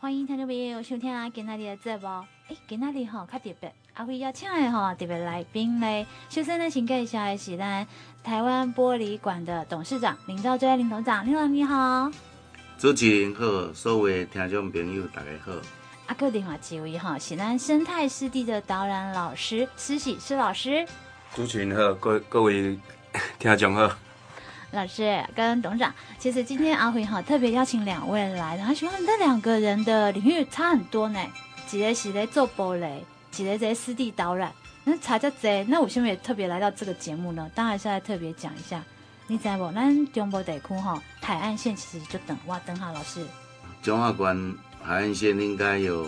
欢迎听众朋友收听今日的节目。哎，今天哈较特别，阿辉邀请的哈特别来宾嘞。首先呢，请介绍的是咱台湾玻璃馆的董事长林兆追林董事长，林总你好。主持人好，所有听众朋友大家好。阿哥另外几位哈，是咱生态湿地的导览老师施喜施老师。主持人好，各各位听众好。老师跟董事长，其实今天阿辉哈特别邀请两位来，然后希望这两个人的领域差很多呢。几个是在做玻璃，几个在湿地导览，那差在这，那我现在也特别来到这个节目呢，当然是来特别讲一下。你知不？咱中部地区哈海岸线其实就等哇，等下老师。中华馆海岸线应该有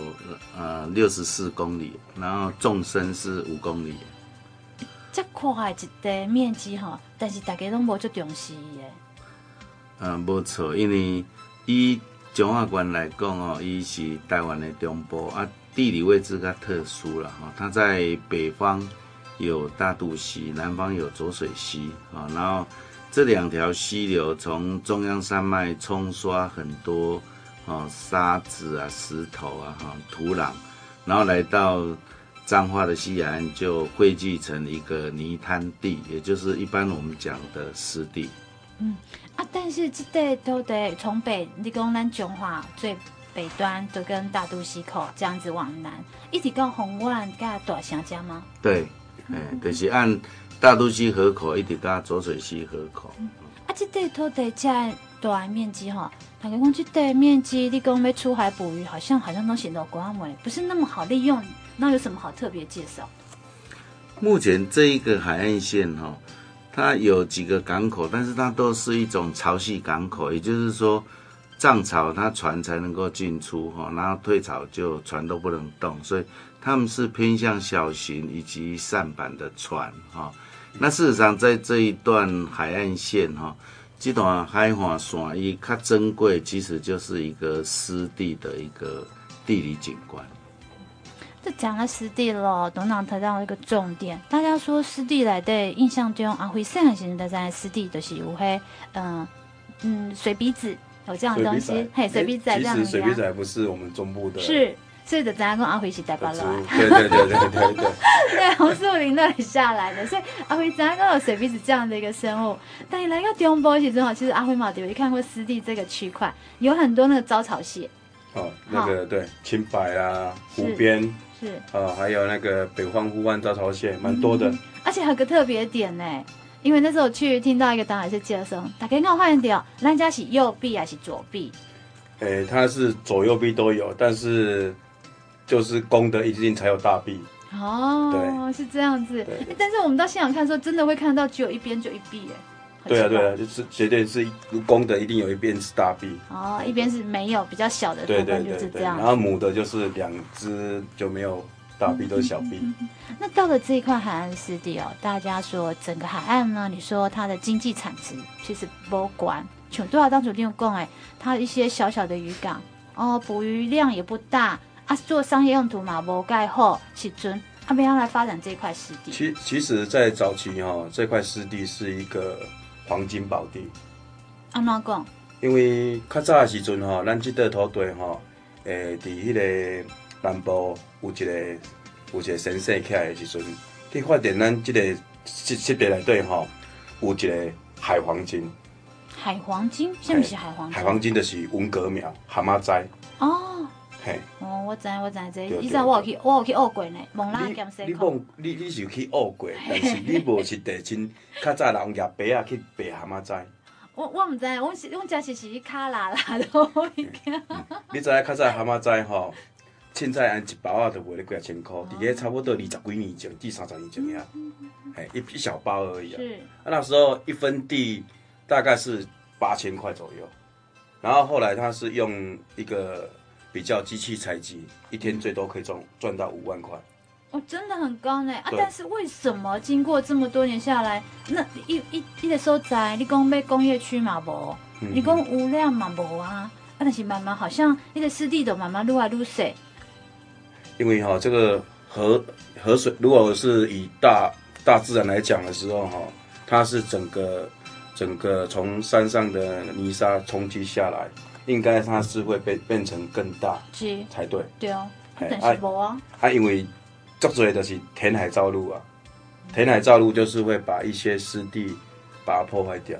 呃六十四公里，然后纵深是五公里。这块一块面积哈，但是大家都无做重视诶。嗯，没错，因为以中华馆来讲哦，伊是台湾的中部啊，地理位置较特殊了哈。它在北方有大肚溪，南方有浊水溪啊。然后这两条溪流从中央山脉冲刷很多啊沙子啊、石头啊、哈土壤，然后来到。彰化的西海岸就汇聚成一个泥滩地，也就是一般我们讲的湿地。嗯啊，但是这对都得从北，你讲咱彰化最北端都跟大肚溪口这样子往南，一直到红湾跟大城家吗？对，哎、嗯，就是按大肚溪河口一直到浊水溪河口。嗯、啊，这对都得在大面积哈，大概讲这对面积，你讲要出海捕鱼，好像好像都显得广为不是那么好利用。那有什么好特别介绍？目前这一个海岸线哈，它有几个港口，但是它都是一种潮汐港口，也就是说涨潮它船才能够进出哈，然后退潮就船都不能动，所以他们是偏向小型以及散板的船哈。那事实上在这一段海岸线哈，这段海岸线一它珍贵，其实就是一个湿地的一个地理景观。这讲了湿地了，董事长提到一个重点。大家说湿地来的印象中，阿辉细汉时阵在湿地就是有嘿，嗯嗯，水鼻子有这样的东西，嘿，水鼻子这样子。其实水鼻子不是我们中部的。是，所以的咱跟阿辉是台北来。对对对对对对。对，红树林那里下来的，所以阿辉咱跟有水鼻子这样的一个生物。但你来到中部其实哈，其实阿辉嘛，有看过湿地这个区块，有很多那个招潮蟹。哦，那个对，青白啊，湖边。是啊、哦，还有那个北方湖湾大潮蟹，蛮多的、嗯。而且还有个特别点呢，因为那时候去听到一个导览是介绍，大家看换掉，人家是右臂还是左臂？诶、欸，它是左右臂都有，但是就是公的一定才有大臂。哦，对，是这样子。但是我们到现场看的时候，真的会看到只有一边就一臂哎。对啊，对啊，就是绝对是公的，一定有一边是大臂哦，一边是没有比较小的部分，就是这样。对对对对，然后母的就是两只就没有大臂，都是小臂。那到了这一块海岸湿地哦，大家说整个海岸呢，你说它的经济产值其实不关，像多少当主定供哎，它一些小小的渔港哦，捕鱼量也不大啊，做商业用途嘛，无盖后是准，他们要来发展这块湿地。其其实，在早期哈、哦，这块湿地是一个。黄金宝地，安怎讲？因为较早的时阵吼，咱这块土地吼，诶，伫迄个南部有一个有一个神社起来的时阵，去发现咱这个湿湿地内底吼，有一个海黄金。海黄金？什么是海黄金？海黄金就是文革庙蛤蟆斋。哦。嘿。哦，我知我知这，以前我有去我有去学过呢，蒙拉剑西。你蒙你你是去学过，但是你无是地亲，较早人举白啊去白蛤蟆仔。我我唔知，我是我真是是去卡拉拉咯。你知影较早蛤蟆仔吼，凊彩按一包啊，就卖了几啊千块，伫个差不多二十几年前，至三十年前呀，嘿，一一小包而已啊。是。啊，那时候一分地大概是八千块左右，然后后来他是用一个。比较机器采集，一天最多可以赚赚到五万块。哦，真的很高呢啊！但是为什么经过这么多年下来，那一一一个收窄，你讲被工业区嘛无，你讲污染嘛无啊？啊，但是慢慢好像那个湿地都慢慢愈来愈小。因为哈、哦，这个河河水如果是以大大自然来讲的时候哈、哦，它是整个整个从山上的泥沙冲击下来。应该它是会变变成更大，是才对。对哦，但是无啊。啊，因为足多的是填海造陆啊，填海造陆就是会把一些湿地把它破坏掉。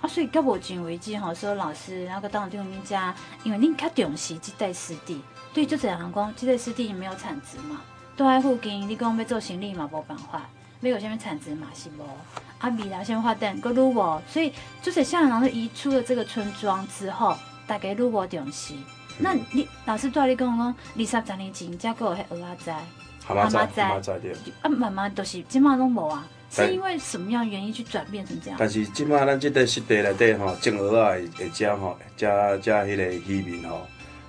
啊，所以到目前为止，吼，说老师那个当地人家，因为恁较重视这块湿地，对，就这样讲，这块湿地没有产值嘛，都在附近，你讲要做生意嘛，无办法，没有下面产值嘛，是无。啊，未来先发展，佫愈无，所以就是像然后移出了这个村庄之后，大家愈无重视。那你老师对你讲讲，二三十年前才阁有迄蚵仔仔。蛤蟆仔，蛤蟆仔对。啊，慢慢都是今麦拢无啊，是因为什么样原因去转变成这样？但是今麦咱这个湿地内底吼，种蚵仔会会食吼，加加迄个鱼面吼，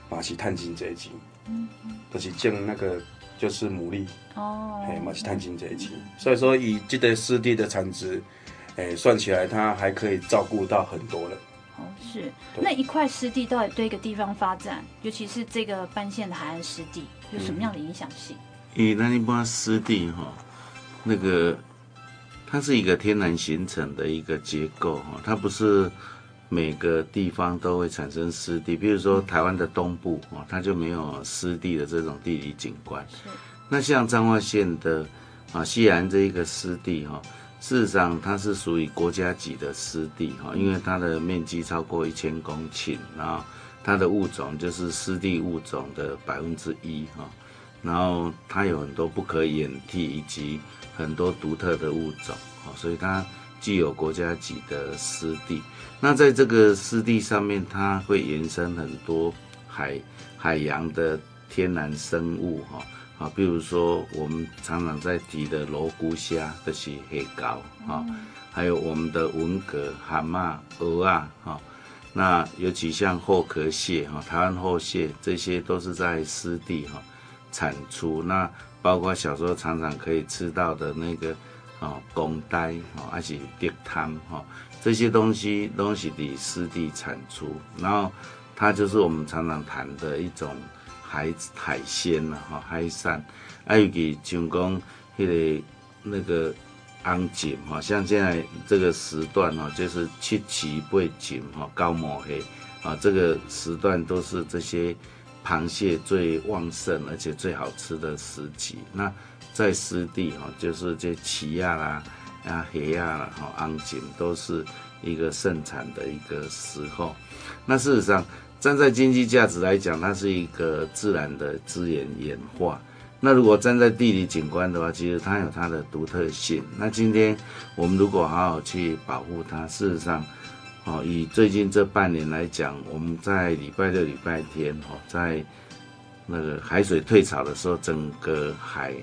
嘛是趁真侪钱。嗯嗯。就是种那个就是牡蛎。哦。嘿，嘛是趁真侪钱。所以说以这个湿地的产值，诶，算起来它还可以照顾到很多人。哦，是。那一块湿地到底对一个地方发展，尤其是这个班线的海岸湿地，有什么样的影响性？因为那一般湿地哈，那个它是一个天然形成的一个结构哈，它不是每个地方都会产生湿地。比如说台湾的东部啊，它就没有湿地的这种地理景观。那像彰化县的啊西安这一个湿地哈，事实上它是属于国家级的湿地哈，因为它的面积超过一千公顷，然后它的物种就是湿地物种的百分之一哈。然后它有很多不可掩替以及很多独特的物种哈，所以它具有国家级的湿地。那在这个湿地上面，它会延伸很多海海洋的天然生物，哈啊，比如说我们常常在提的罗菇虾，这些黑膏，啊，还有我们的文蛤、蛤蟆、鹅啊，哈，那尤其像后壳蟹，哈，台湾后蟹，这些都是在湿地，哈。产出，那包括小时候常常可以吃到的那个哦，公呆哦，还是地摊哈，这些东西东西的湿地产出，然后它就是我们常常谈的一种海海鲜了哈，海产，还有给像讲那个那个安锦哈，像现在这个时段哈，就是七七八锦哈，高毛黑啊，这个时段都是这些。螃蟹最旺盛而且最好吃的时期，那在湿地哈，就是这奇亚啦、啊黑亚啦、哈昂锦都是一个盛产的一个时候。那事实上，站在经济价值来讲，它是一个自然的资源演化。那如果站在地理景观的话，其实它有它的独特性。那今天我们如果好好去保护它，事实上。哦，以最近这半年来讲，我们在礼拜六、礼拜天，哦，在那个海水退潮的时候，整个海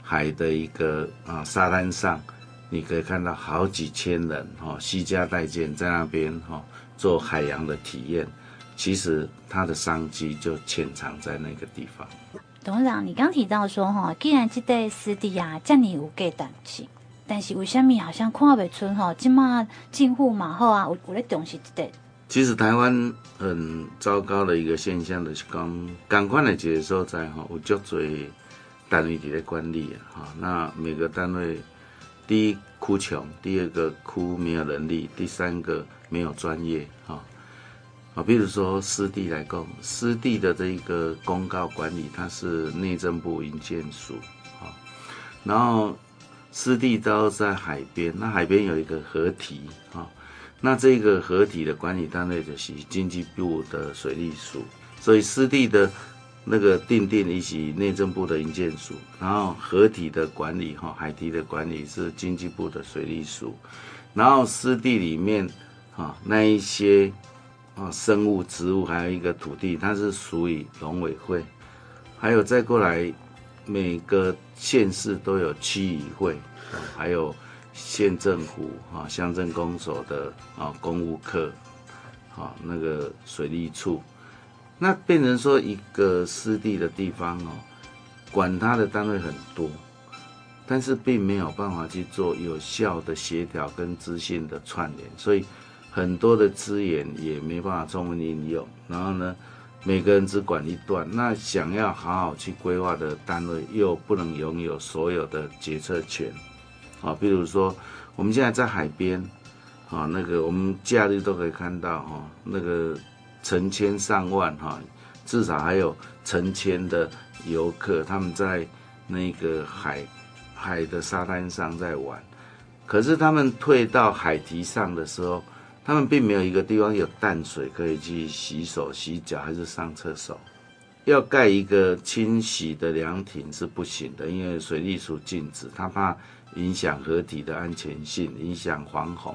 海的一个啊沙滩上，你可以看到好几千人，哈，携家带眷在那边，哈，做海洋的体验。其实它的商机就潜藏在那个地方。董事长，你刚提到说，哈，既然这块湿地啊，这么有价值。但是为什么好像看不出吼，今嘛进户嘛好啊，有有咧重视这个。其实台湾很糟糕的一个现象就是讲，赶快的接收在哈，有足多单位伫咧管理啊，哈，那每个单位，第一哭穷，第二个哭没有能力，第三个没有专业，哈，啊，比如说湿地来讲，湿地的这一个公告管理，它是内政部营建署，啊，然后。湿地都在海边，那海边有一个河堤啊，那这个河堤的管理单位就是经济部的水利署，所以湿地的那个订定以及内政部的营建署，然后河堤的管理哈，海堤的管理是经济部的水利署，然后湿地里面啊那一些啊生物植物还有一个土地，它是属于农委会，还有再过来。每个县市都有区议会，还有县政府啊、乡镇公所的啊公务课，啊那个水利处，那变成说一个湿地的地方哦，管它的单位很多，但是并没有办法去做有效的协调跟资讯的串联，所以很多的资源也没办法充分应用，然后呢，每个人只管一段，那想要好好去规划的单位又不能拥有所有的决策权，啊，比如说我们现在在海边，啊，那个我们假日都可以看到，哈，那个成千上万哈，至少还有成千的游客，他们在那个海海的沙滩上在玩。可是他们退到海堤上的时候，他们并没有一个地方有淡水可以去洗手、洗脚，还是上厕所。要盖一个清洗的凉亭是不行的，因为水利署禁止，他怕影响河体的安全性，影响防洪。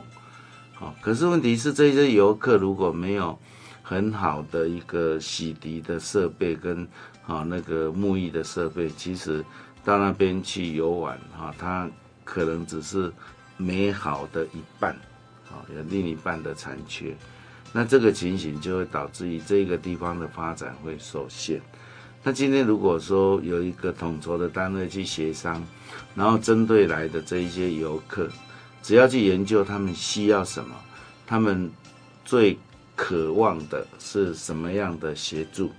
好，可是问题是这些游客如果没有很好的一个洗涤的设备跟啊那个沐浴的设备，其实到那边去游玩哈，他可能只是美好的一半，有另一半的残缺。那这个情形就会导致于这个地方的发展会受限。那今天如果说有一个统筹的单位去协商，然后针对来的这一些游客。只要去研究他们需要什么，他们最渴望的是什么样的协助，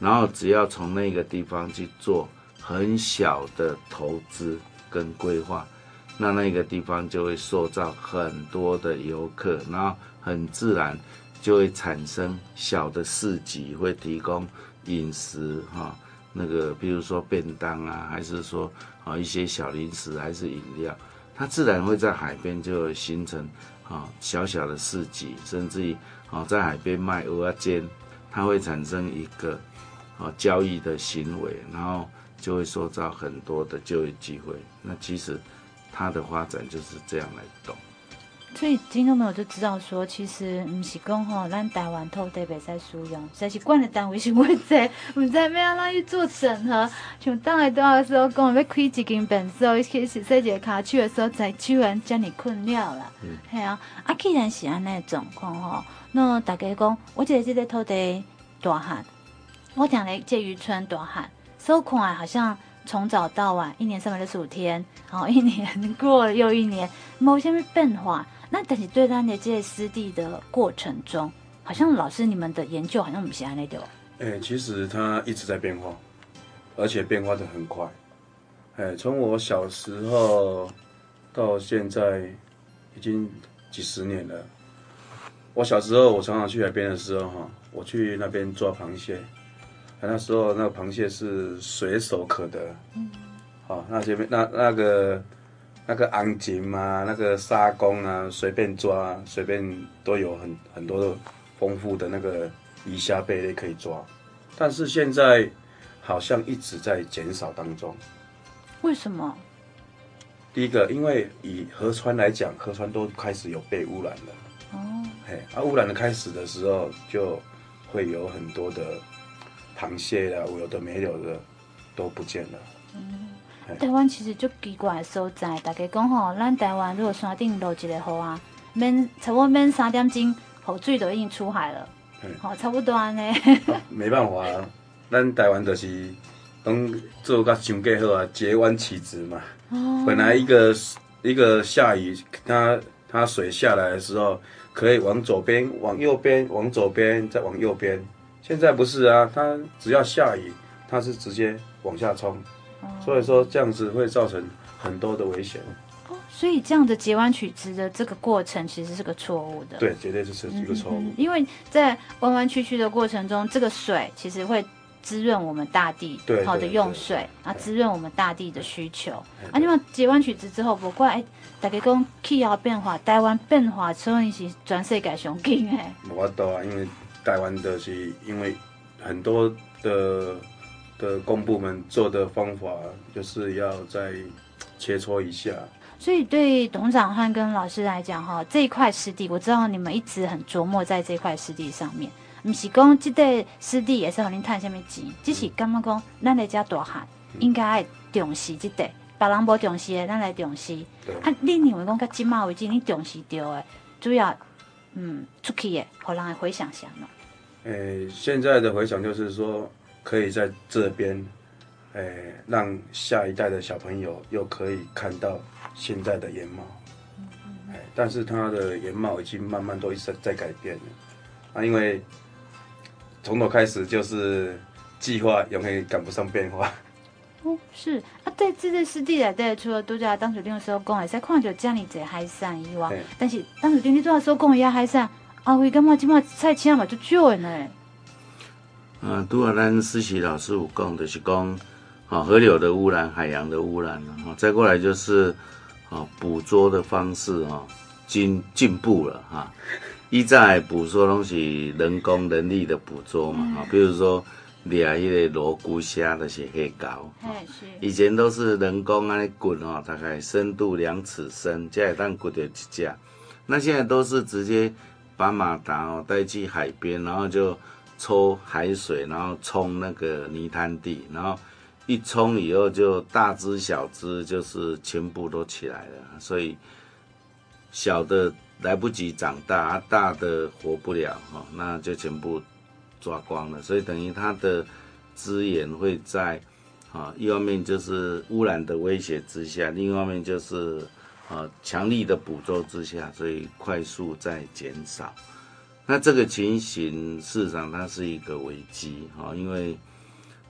然后只要从那个地方去做很小的投资跟规划，那那个地方就会塑造很多的游客，然后很自然就会产生小的市集，会提供饮食哈，那个比如说便当啊，还是说啊一些小零食，还是饮料。它自然会在海边就形成啊小小的市集，甚至于啊在海边卖蚵仔煎，它会产生一个啊交易的行为，然后就会塑造很多的就业机会。那其实它的发展就是这样来动。所以听众朋友就知道说，其实不是讲吼，咱台湾土地袂使使用，实是管的单位是会在，唔知要安怎去做审核。像当来多少时候讲要开一间便所，去实说一个卡区的时候，才居然将你困了啦。嗯，系啊，啊，既然是安尼状况吼，那大家讲，我觉得这个土地大汉，我讲的这渔村大汉，收看好像从早到晚，一年三百六十五天，然后一年过了又一年，某些变化。那但是对咱的这些湿地的过程中，好像老师你们的研究好像不是安尼的。哎，其实它一直在变化，而且变化的很快。哎，从我小时候到现在已经几十年了。我小时候我常常去海边的时候哈，我去那边抓螃蟹，那时候那个螃蟹是随手可得。嗯。好，那这边那那个。那个昂井啊，那个沙公啊，随便抓，随便都有很很多的丰富的那个鱼虾贝类可以抓，但是现在好像一直在减少当中。为什么？第一个，因为以河川来讲，河川都开始有被污染了。哦。嘿，啊，污染的开始的时候，就会有很多的螃蟹啊，有的没有的都不见了。嗯。台湾其实就奇怪的所在，大家讲吼，咱台湾如果山顶落一个雨啊，免差不多免三点钟，雨水都已经出海了。好，差不多安尼。没办法啊，咱台湾就是拢做个上计好啊，截弯取直嘛。哦。本来一个一个下雨，它它水下来的时候，可以往左边、往右边、往左边再往右边。现在不是啊，它只要下雨，它是直接往下冲。所以说这样子会造成很多的危险。哦，所以这样的截弯取直的这个过程其实是个错误的。对，绝对是一个错误。嗯。因为在弯弯曲曲的过程中，这个水其实会滋润我们大地，好的用水，啊，滋润我们大地的需求。啊，你们截弯取直之后，不过哎，大家讲气候变化，台湾变化所以是全世界上紧的。我懂啊，因为台湾的是因为很多的。的公部门做的方法就是要再切磋一下，所以对董事长和跟老师来讲哈，这一块湿地我知道你们一直很琢磨在这块湿地上面。不是讲这块湿地也是和您谈什么钱，只是刚刚讲咱来家大汉应该爱重视这块，别人无重视的咱来重视。对啊，你认为讲到今嘛为止你重视到的，主要嗯出去的，让人回想想呢？诶、欸，现在的回想就是说。可以在这边，诶，让下一代的小朋友又可以看到现在的原貌，诶，但是他的原貌已经慢慢都一直在改变了，啊，因为从头开始就是计划永远赶不上变化。哦，是啊，对这个湿地来对，除了度假当水兵的时候讲，也在看到这样子海产以外，但是当水兵你做的时候讲一下海产。阿辉，感觉即马菜青嘛就少的呢。啊，拄啊，咱思齐老师有讲，就是讲，啊，河流的污染、海洋的污染，哈，再过来就是，啊，捕捉的方式，哈，进进步了，哈。以前捕捉拢是人工人力的捕捉嘛，哈，比如说掠迄个罗菇虾的是黑膏，以前都是人工安尼掘，哈，大概深度两尺深，才会当掘到一只。那现在都是直接把马达哦带去海边，然后就。抽海水，然后冲那个泥滩地，然后一冲以后就大只小只就是全部都起来了，所以小的来不及长大，大的活不了哈，那就全部抓光了，所以等于它的资源会在啊，一方面就是污染的威胁之下，另一方面就是啊强力的捕捉之下，所以快速在减少。那这个情形，事实上它是一个危机哈，因为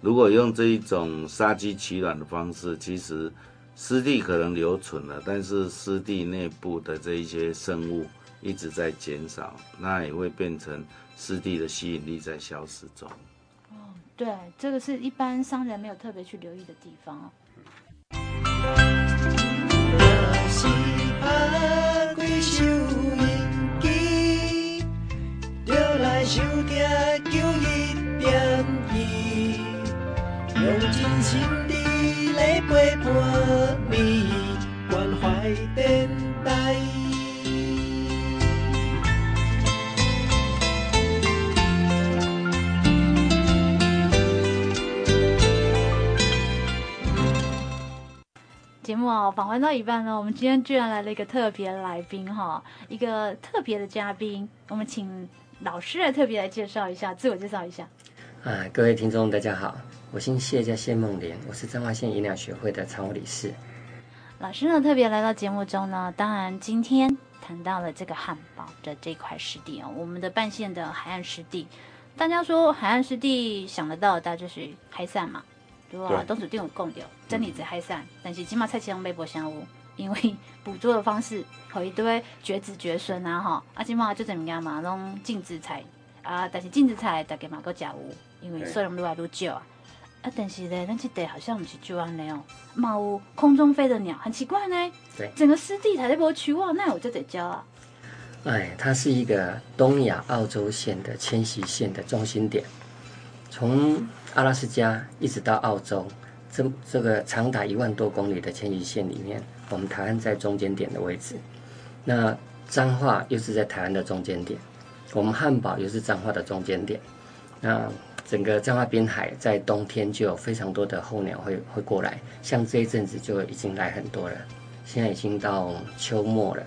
如果用这一种杀鸡取卵的方式，其实湿地可能留存了，但是湿地内部的这一些生物一直在减少，那也会变成湿地的吸引力在消失中。哦，对，这个是一般商人没有特别去留意的地方哦。收听九一点一，用尽心力来陪伴你，关怀的目哦，访问到一半呢，我们今天居然来了一个特别来宾哈，一个特别的嘉宾，我们请。老师来特别来介绍一下，自我介绍一下。啊，各位听众大家好，我姓谢，叫谢梦莲，我是彰化县营养学会的常务理事。老师呢特别来到节目中呢，当然今天谈到了这个汉堡的这块湿地哦，我们的半线的海岸湿地。大家说海岸湿地想得到的，大家就是海散嘛，对吧？都是定有供的，真理子海产，但是起码菜市场微博香屋。因为捕捉的方式和一堆绝子绝孙啊哈，啊今嘛就怎么样嘛，拢禁止采啊，但是禁止采大家嘛够食有，因为数量愈来愈少啊。啊，但是呢，咱这地好像不是就安尼哦，嘛有空中飞的鸟，很奇怪呢。对，整个湿地台在波区哇，那我就得教啊。哎，它是一个东亚澳洲线的迁徙线的中心点，从阿拉斯加一直到澳洲，这这个长达一万多公里的迁徙线里面。我们台湾在中间点的位置，那彰化又是在台湾的中间点，我们汉堡又是彰化的中间点，那整个彰化滨海在冬天就有非常多的候鸟会会过来，像这一阵子就已经来很多了，现在已经到秋末了，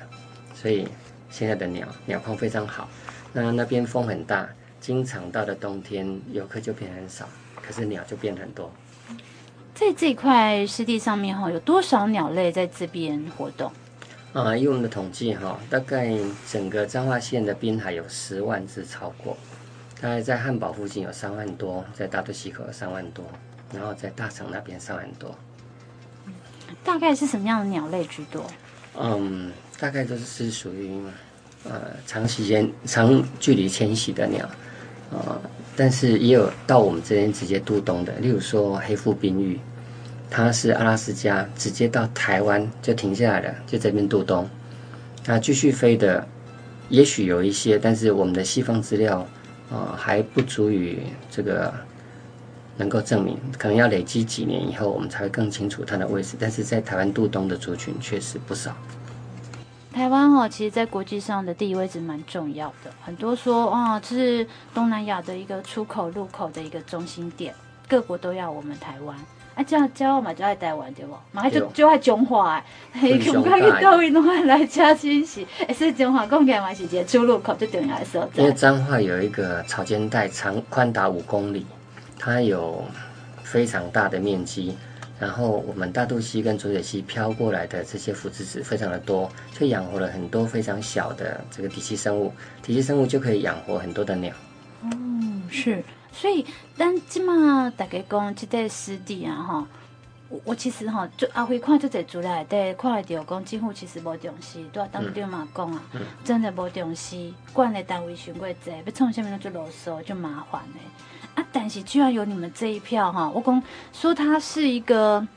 所以现在的鸟鸟况非常好，那那边风很大，经常到了冬天游客就变很少，可是鸟就变很多。在这块湿地上面哈，有多少鸟类在这边活动？啊，以我们的统计哈，大概整个彰化县的滨海有十万只超过，大概在汉堡附近有三万多，在大肚溪口有三万多，然后在大城那边三万多。大概是什么样的鸟类居多？嗯，大概都是属于呃长时间、长距离迁徙的鸟，呃，但是也有到我们这边直接渡冬的，例如说黑腹滨鷸。它是阿拉斯加直接到台湾就停下来了，就这边渡冬。那继续飞的，也许有一些，但是我们的西方资料、呃、还不足以这个能够证明，可能要累积几年以后，我们才会更清楚它的位置。但是在台湾渡冬的族群确实不少。台湾哦，其实在国际上的地理位置蛮重要的，很多说啊，这是东南亚的一个出口入口的一个中心点，各国都要我们台湾。啊，这样这嘛就爱台湾对不？嘛还就就爱中华诶，嘿，看看去到位拢爱来加新息，哎，所以中华讲起来嘛是一个出入口最重要的所在。因为彰化有一个草间带，长宽达五公里，它有非常大的面积，然后我们大肚溪跟浊水溪漂过来的这些腐殖质非常的多，就养活了很多非常小的这个底栖生物，底栖生物就可以养活很多的鸟。嗯，是。所以，但起码大概讲这块湿地啊，哈，我我其实哈，就阿辉看这些资料，对，看来就讲政府其实无重视，对啊，当面嘛讲啊，嗯、真的无重视，管的单位太过多，要创啥物就啰嗦，就麻烦嘞。啊，但是居然有你们这一票哈，我讲说他是一个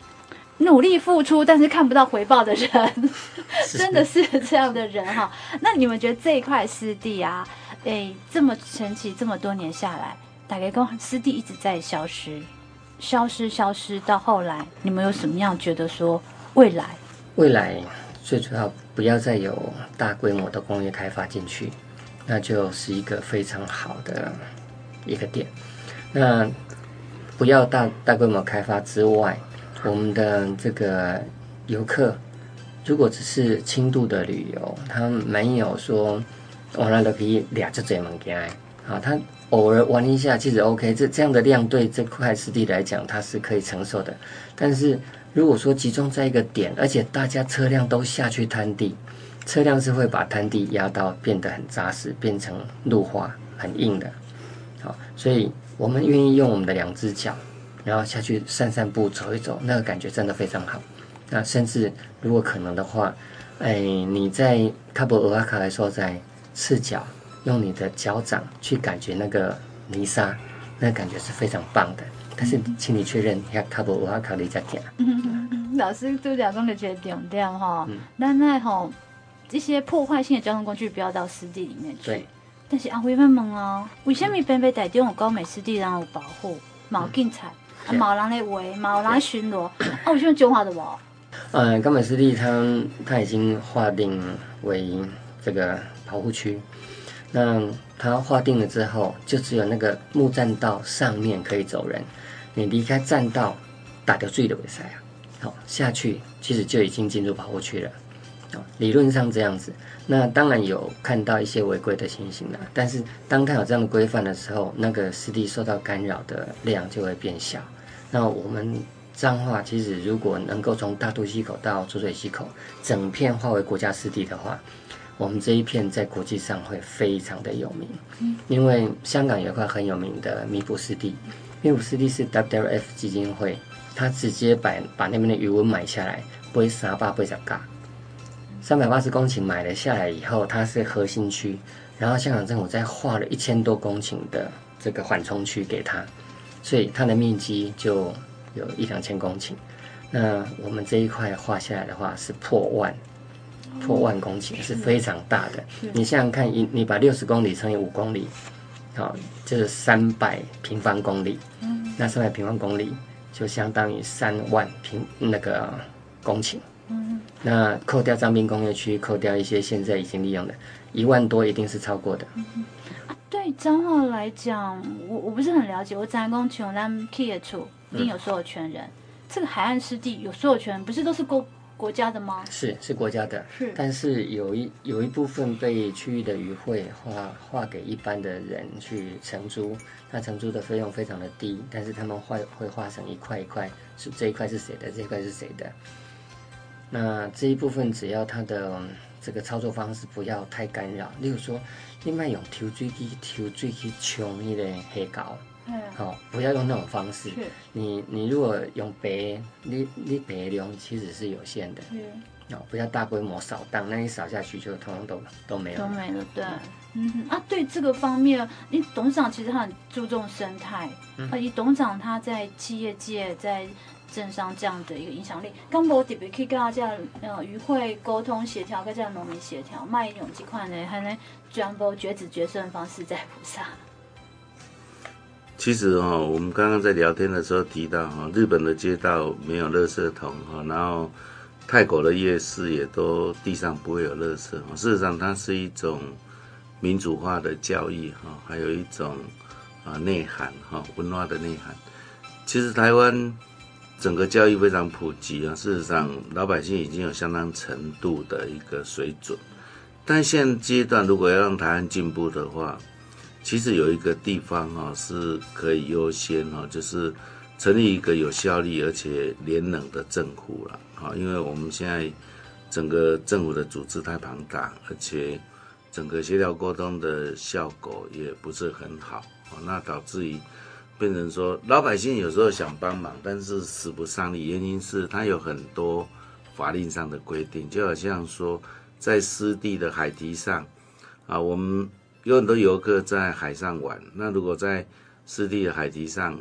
努力付出，但是看不到回报的人，真的是这样的人哈。那你们觉得这一块湿地啊，诶、欸，这么神奇，这么多年下来，大概讲湿地一直在消失。消失，消失到后来，你们有什么样觉得说未来？未来最主要不要再有大规模的工业开发进去，那就是一个非常好的一个点。那不要大大规模开发之外，我们的这个游客如果只是轻度的旅游，他没有说往那都可以俩只嘴门开啊，他。偶尔玩一下其实 OK，这这样的量对这块湿地来讲它是可以承受的。但是如果说集中在一个点，而且大家车辆都下去滩地，车辆是会把滩地压到变得很扎实，变成路滑很硬的。好，所以我们愿意用我们的两只脚，然后下去散散步、走一走，那个感觉真的非常好。那甚至如果可能的话，哎，你在卡布尔瓦卡来说，在赤脚。用你的脚掌去感觉那个泥沙，那个、感觉是非常棒的。但是，请你确认，一下卡不？我要考虑再讲。老师都讲讲的觉得重点哈，那那哈，这些破坏性的交通工具不要到湿地里面去。对。但是阿辉问问哦，为什么偏偏台中有高美湿地然后有保护，冇警察，啊冇人来围，冇人来巡逻，啊为什么讲话的无？嗯，高美湿地它它已经划定为这个保护区。那它划定了之后，就只有那个木栈道上面可以走人，你离开栈道，打掉最的比赛啊，好下去其实就已经进入保护区了，理论上这样子。那当然有看到一些违规的情形了，但是当它有这样的规范的时候，那个湿地受到干扰的量就会变小。那我们彰化其实如果能够从大肚溪口到浊水溪口整片划为国家湿地的话。我们这一片在国际上会非常的有名，因为香港有一块很有名的弥补湿地，弥补湿地是 WWF 基金会，他直接把把那边的余温买下来，不三百八十嘎，三百八十公顷买了下来以后，它是核心区，然后香港政府再划了一千多公顷的这个缓冲区给他，所以它的面积就有一两千公顷，那我们这一块划下来的话是破万。破万公顷是非常大的，你想想看，你你把六十公里乘以五公里，好，就是三百平方公里。嗯，那三百平方公里就相当于三万平那个公顷。嗯，那扣掉彰滨工业区，扣掉一些现在已经利用的，一万多一定是超过的。嗯、啊，对彰化来讲，我我不是很了解。我彰工穷，但 K 处一定有所有权人。嗯、这个海岸湿地有所有权，不是都是公？国家的吗？是是国家的，是，但是有一有一部分被区域的渔会划划给一般的人去承租，那承租的费用非常的低，但是他们会会划成一块一块，是这一块是谁的，这一块是谁的。那这一部分只要他的这个操作方式不要太干扰，例如说，另外用抽水机抽水去冲那个黑膏。好、哦，不要用那种方式。你你如果用白，你你白的量其实是有限的。哦，不要大规模扫荡，那你扫下去就通通都都没有。都没了，对。嗯啊，对这个方面，你董事长其实他很注重生态。嗯。而且董事长他在企业界、在政商这样的一个影响力，刚我特别可以跟大家呃与会沟通协调，跟这样农民协调，卖用这块呢，还能全部绝子绝孙的方式在菩萨。其实哈，我们刚刚在聊天的时候提到哈，日本的街道没有垃圾桶哈，然后泰国的夜市也都地上不会有垃圾。事实上，它是一种民主化的教育哈，还有一种啊内涵哈，文化的内涵。其实台湾整个教育非常普及啊，事实上老百姓已经有相当程度的一个水准，但现阶段如果要让台湾进步的话，其实有一个地方哈是可以优先哈，就是成立一个有效率而且廉能的政府了哈，因为我们现在整个政府的组织太庞大，而且整个协调沟通的效果也不是很好，那导致于变成说老百姓有时候想帮忙，但是使不上力，原因是它有很多法令上的规定，就好像说在湿地的海堤上啊，我们有很多游客在海上玩，那如果在湿地的海堤上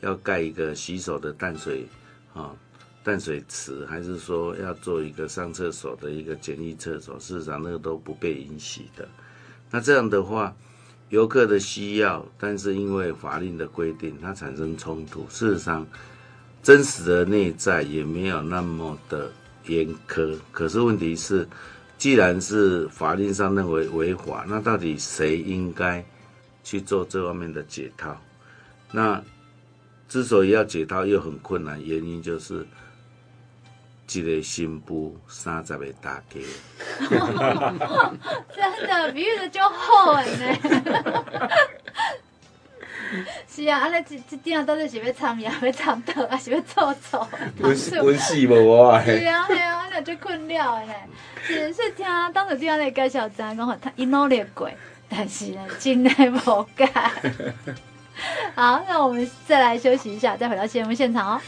要盖一个洗手的淡水啊淡水池，还是说要做一个上厕所的一个简易厕所，事实上那个都不被允许的。那这样的话。游客的需要，但是因为法令的规定，它产生冲突。事实上，真实的内在也没有那么的严苛。可是问题是，既然是法律上认为违法，那到底谁应该去做这方面的解套？那之所以要解套又很困难，原因就是。一个新妇，三十个大家，真的比喻的就好呢。是啊，安尼这这点到底是要参呀，要参倒，还是要做错？温温戏无我啊！是啊，是啊，就困了呢。是是听当时听你介绍，知讲吼，他伊努力过，但是呢，真的无改。好，那我们再来休息一下，再回到节目现场哦。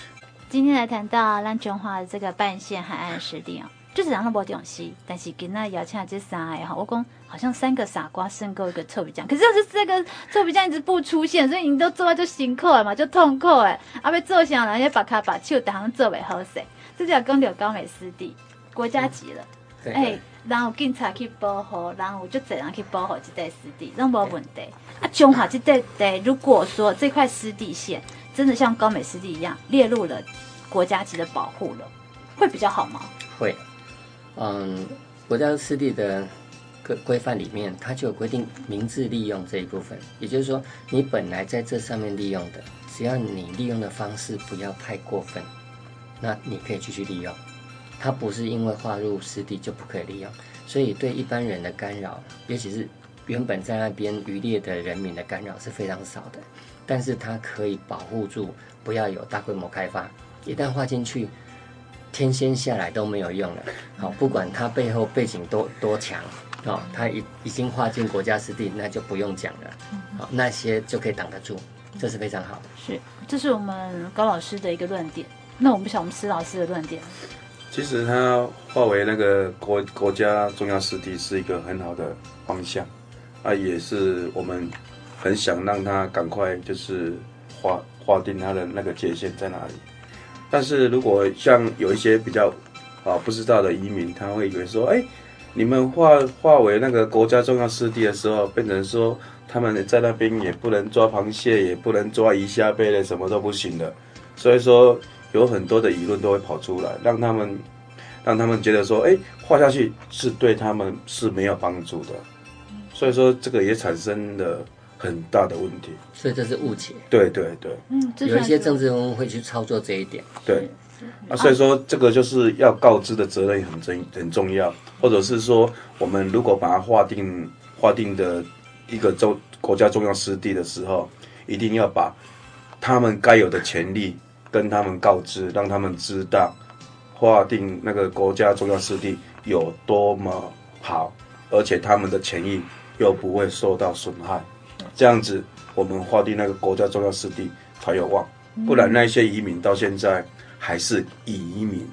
今天来谈到咱中华的这个半线海岸湿地哦，就是讲那么东西，但是今仔邀请这三个哈，我讲好像三个傻瓜胜过一个臭皮匠，可是就是这个臭皮匠一直不出现，所以你都做啊就辛苦了嘛，就痛苦哎，啊要做啥人家把卡把手当做袂好势，这叫讲到高美湿地国家级了，哎、嗯欸，然后警察去保护，然后就这样去保护这块湿地，那没问题。啊，中华这块地，如果说这块湿地线真的像高美湿地一样列入了。国家级的保护了，会比较好吗？会，嗯，国家湿地的规规范里面，它就有规定明智利用这一部分。也就是说，你本来在这上面利用的，只要你利用的方式不要太过分，那你可以继续利用。它不是因为划入湿地就不可以利用，所以对一般人的干扰，尤其是原本在那边渔猎的人民的干扰是非常少的。但是它可以保护住，不要有大规模开发。一旦划进去，天仙下来都没有用了。好，不管它背后背景多多强，哦，它已已经划进国家湿地，那就不用讲了。好，那些就可以挡得住，这是非常好的。是，这是我们高老师的一个论点。那我们想，我们施老师的论点。其实它划为那个国国家重要湿地是一个很好的方向，啊，也是我们很想让它赶快就是划划定它的那个界限在哪里。但是如果像有一些比较啊不知道的移民，他会以为说，哎，你们划划为那个国家重要湿地的时候，变成说他们在那边也不能抓螃蟹，也不能抓鱼虾贝类，什么都不行的。所以说有很多的舆论都会跑出来，让他们让他们觉得说，哎，划下去是对他们是没有帮助的。所以说这个也产生了。很大的问题，所以这是误解。对对对，嗯，有一些政治人物会去操作这一点。对，啊，所以说这个就是要告知的责任很重很重要，或者是说我们如果把它划定划定的一个重国家重要湿地的时候，一定要把他们该有的权利跟他们告知，让他们知道划定那个国家重要湿地有多么好，而且他们的权益又不会受到损害。这样子，我们划定那个国家重要湿地才有望，不然那些移民到现在还是移民。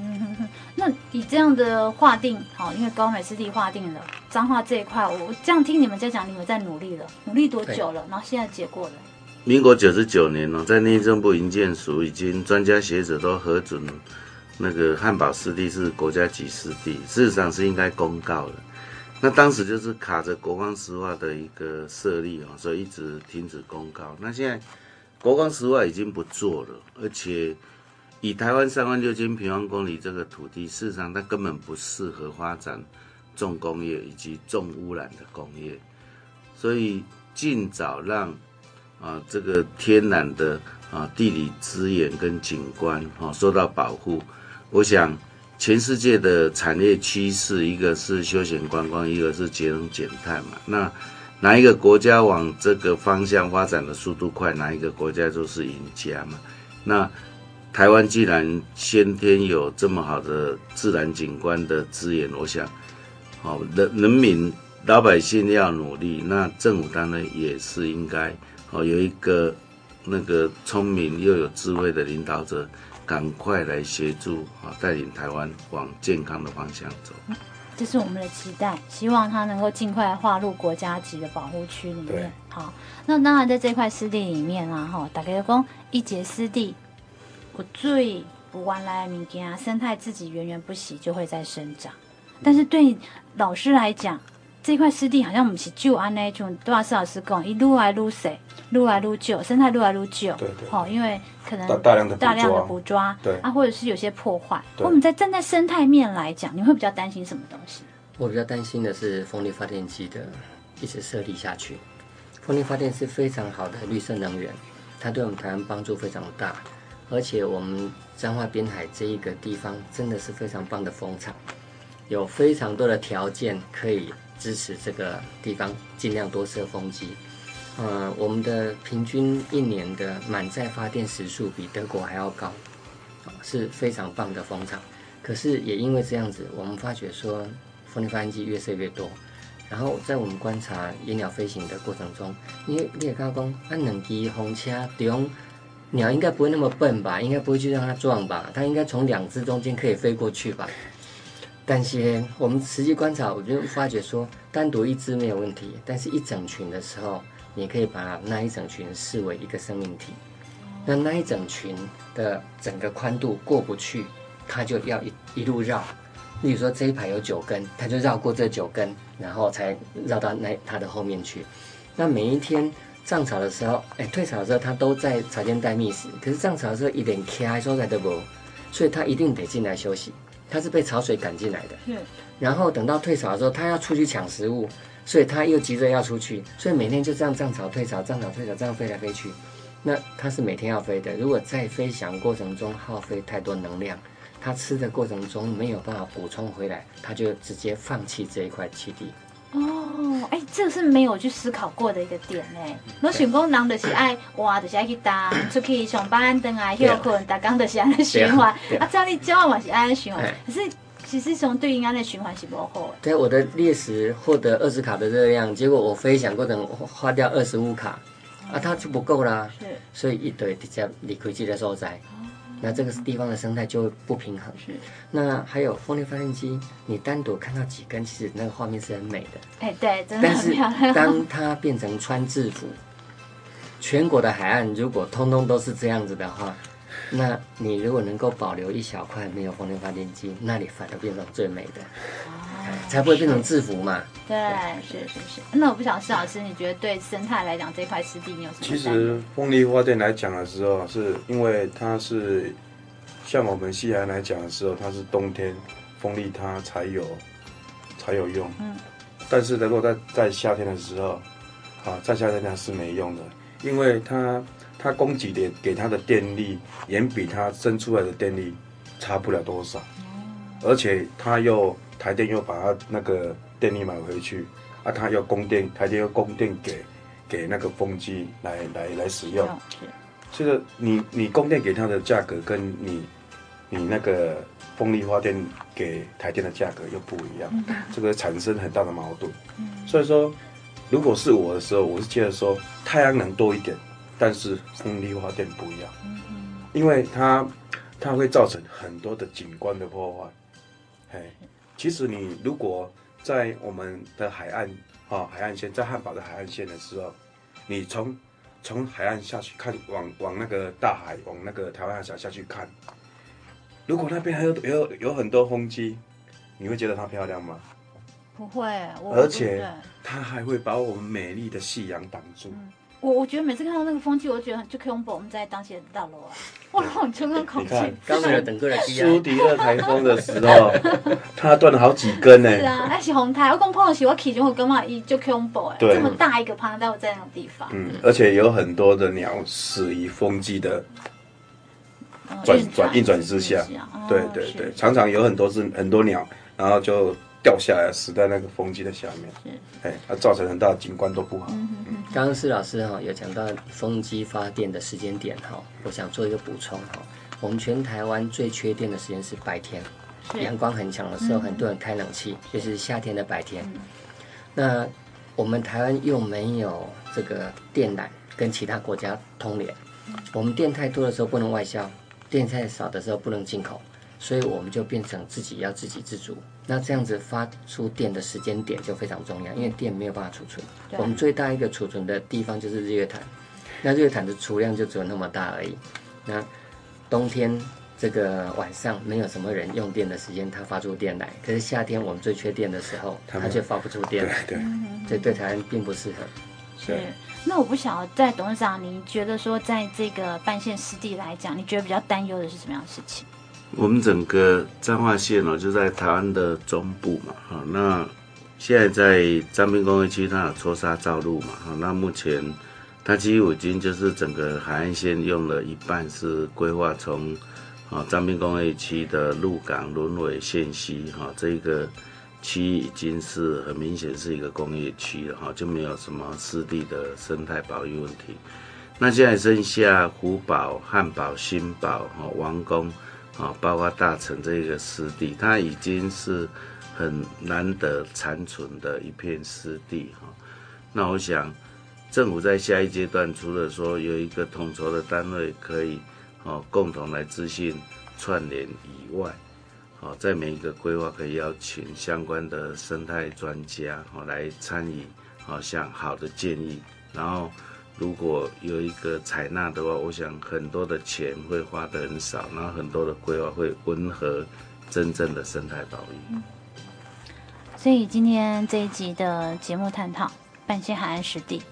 嗯，那以这样的划定，好，因为高美湿地划定了彰化这一块，我这样听你们在讲，你们在努力了，努力多久了？然后现在结果了？民国九十九年哦，在内政部营建署已经专家学者都核准那个汉堡湿地是国家级湿地，事实上是应该公告的。那当时就是卡着国光石化的一个设立哦，所以一直停止公告。那现在国光石化已经不做了，而且以台湾三万六千平方公里这个土地，事实上它根本不适合发展重工业以及重污染的工业，所以尽早让啊这个天然的啊地理资源跟景观啊受到保护，我想。全世界的产业趋势，一个是休闲观光，一个是节能减碳嘛。那哪一个国家往这个方向发展的速度快，哪一个国家就是赢家嘛。那台湾既然先天有这么好的自然景观的资源，我想，好人人民老百姓要努力，那政府当然也是应该，好有一个那个聪明又有智慧的领导者，赶快来协助啊，带领台湾往健康的方向走。这是我们的期待，希望它能够尽快划入国家级的保护区里面。好，那当然在这块湿地里面啊，哈，大家说一节湿地，我最不玩来物件，生态自己源源不息就会在生长。但是对老师来讲，这块湿地好像我们是旧安那种，杜老师老师讲，一路来路水，路来路旧，生态路来路旧。对对。好，因为可能大量的大量的捕抓，对啊，或者是有些破坏。我们在站在生态面来讲，你会比较担心什么东西？我比较担心的是风力发电机的一直设立下去。风力发电是非常好的绿色能源，它对我们台湾帮助非常大，而且我们彰化滨海这一个地方真的是非常棒的风场，有非常多的条件可以支持这个地方尽量多设风机。呃，我们的平均一年的满载发电时数比德国还要高，是非常棒的风场。可是也因为这样子，我们发觉说。风力发电机越设越多，然后在我们观察野鸟飞行的过程中，因为你也刚刚讲，那冷机风车中鸟应该不会那么笨吧？应该不会去让它撞吧？它应该从两只中间可以飞过去吧？但是我们实际观察，我就发觉说，单独一只没有问题，但是一整群的时候，你可以把那一整群视为一个生命体。那那一整群的整个宽度过不去，它就要一一路绕。例如说这一排有九根，它就绕过这九根，然后才绕到那它的后面去。那每一天涨潮的时候，哎，退潮的时候，它都在潮间带觅食。可是涨潮的时候一点开收在都不，所以它一定得进来休息。它是被潮水赶进来的。嗯。然后等到退潮的时候，它要出去抢食物，所以它又急着要出去。所以每天就这样涨潮退潮，涨潮退潮，这样飞来飞去。那它是每天要飞的。如果在飞翔过程中耗费太多能量。它吃的过程中没有办法补充回来，它就直接放弃这一块栖地。哦，哎，这个是没有去思考过的一个点哎。我想讲，人就是爱哇，就是爱去打出去上班，等啊休困，打工就是安尼循环。啊，照你教嘛是安尼循环，可是其实从对应安的循环是不好。对，我的猎食获得二十卡的热量，结果我飞翔过程花掉二十五卡，啊，它就不够啦。是，所以一堆直接离开这个所在。那这个地方的生态就会不平衡。是。那还有风力发电机，你单独看到几根，其实那个画面是很美的。哎，对，真的很漂亮。但是当它变成穿制服，全国的海岸如果通通都是这样子的话，那你如果能够保留一小块没有风力发电机，那里反而变成最美的。才不会变成制服嘛？对，是是是。那我不晓得施老师，你觉得对生态来讲，这块湿地你有什么？其实风力发电来讲的时候，是因为它是像我们西安来讲的时候，它是冬天风力它才有才有用。嗯。但是如果在在夏天的时候，啊，在夏天它是没用的，因为它它供给的给它的电力远比它生出来的电力差不了多少，而且它又。台电又把它那个电力买回去，啊，它要供电，台电要供电给给那个风机来来来使用，这个你你供电给它的价格跟你你那个风力发电给台电的价格又不一样，这个产生很大的矛盾。所以说，如果是我的时候，我是觉得说太阳能多一点，但是风力发电不一样，因为它它会造成很多的景观的破坏，嘿。其实你如果在我们的海岸，啊，海岸线在汉堡的海岸线的时候，你从从海岸下去看，往往那个大海，往那个台湾海峡下去看，如果那边还有有有很多风机，你会觉得它漂亮吗？不会，而且它还会把我们美丽的夕阳挡住。嗯我我觉得每次看到那个风气，我就觉得很就恐怖。我们在当前大楼啊，哇，很充满恐惧。刚才等过来苏迪勒台风的时候，它断了好几根呢。是啊，那是红台。我讲碰到时，我起就会干嘛？伊就恐怖哎，这么大一个庞大在那种地方。嗯，而且有很多的鸟死于风机的转转运转之下。对对对，常常有很多只很多鸟，然后就。掉下来死在那个风机的下面，是，哎，它造成很大的景观都不好。嗯嗯。刚刚施老师哈有讲到风机发电的时间点哈，我想做一个补充哈。我们全台湾最缺电的时间是白天，阳光很强的时候，很多人开冷气，就是夏天的白天。那我们台湾又没有这个电缆跟其他国家通联，我们电太多的时候不能外销，电太少的时候不能进口，所以我们就变成自己要自给自足。那这样子发出电的时间点就非常重要，因为电没有办法储存。我们最大一个储存的地方就是日月潭，那日月潭的储量就只有那么大而已。那冬天这个晚上没有什么人用电的时间，它发出电来。可是夏天我们最缺电的时候，它却发不出电来。对，这对台湾并不适合。是。那我不晓得，在董事长，你觉得说，在这个半线湿地来讲，你觉得比较担忧的是什么样的事情？我们整个彰化县哦，就在台湾的中部嘛，哈，那现在在彰滨工业区，它有搓沙造陆嘛，哈，那目前它几乎已经就是整个海岸线用了一半是规划从啊彰滨工业区的鹿港沦为县西哈这个。区已经是很明显是一个工业区了哈，就没有什么湿地的生态保育问题。那现在剩下湖宝、汉堡、新宝、哈王功啊，包括大城这个湿地，它已经是很难得残存的一片湿地哈。那我想，政府在下一阶段，除了说有一个统筹的单位可以哦共同来资讯串联以外，好，在每一个规划可以邀请相关的生态专家好来参与，好像好的建议，然后如果有一个采纳的话，我想很多的钱会花得很少，然后很多的规划会温和真正的生态保育。所以今天这一集的节目探讨半线海岸湿地，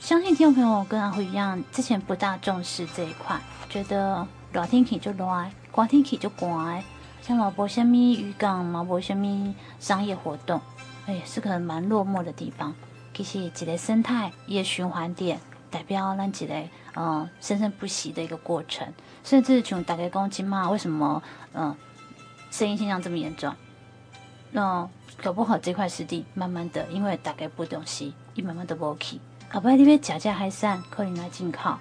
相信听众朋友跟阿辉一样，之前不大重视这一块，觉得热天气就热，刮天气就寒。像毛博虾米渔港，毛博虾米商业活动，哎，是个蛮落寞的地方。其实一个生态，一个循环点，代表咱一个嗯生生不息的一个过程。甚至从大家讲起嘛，为什么嗯生意现象这么严重？那搞不好这块湿地慢慢的，因为大家不懂事，一慢慢的无去。后摆你要食食海产，可能来进口。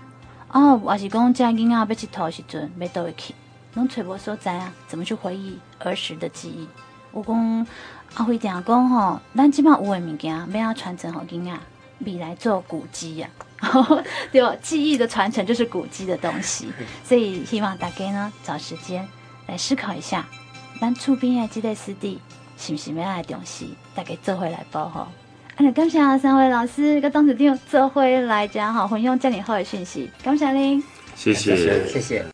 哦，还是讲这囡仔要佚佗时阵，要倒回去。拢揣无所在啊，怎么去回忆儿时的记忆？我讲阿辉定讲吼，咱即马有诶物件，要要传承好囡仔，未来做古迹呀，对，记忆的传承就是古迹的东西。所以希望大家呢，找时间来思考一下，咱厝边的这个湿地是不是要来重视？大家做回来保护。啊，感谢三位老师跟董事长做回来讲好，分享这么好的讯息，感谢您，谢谢，谢谢。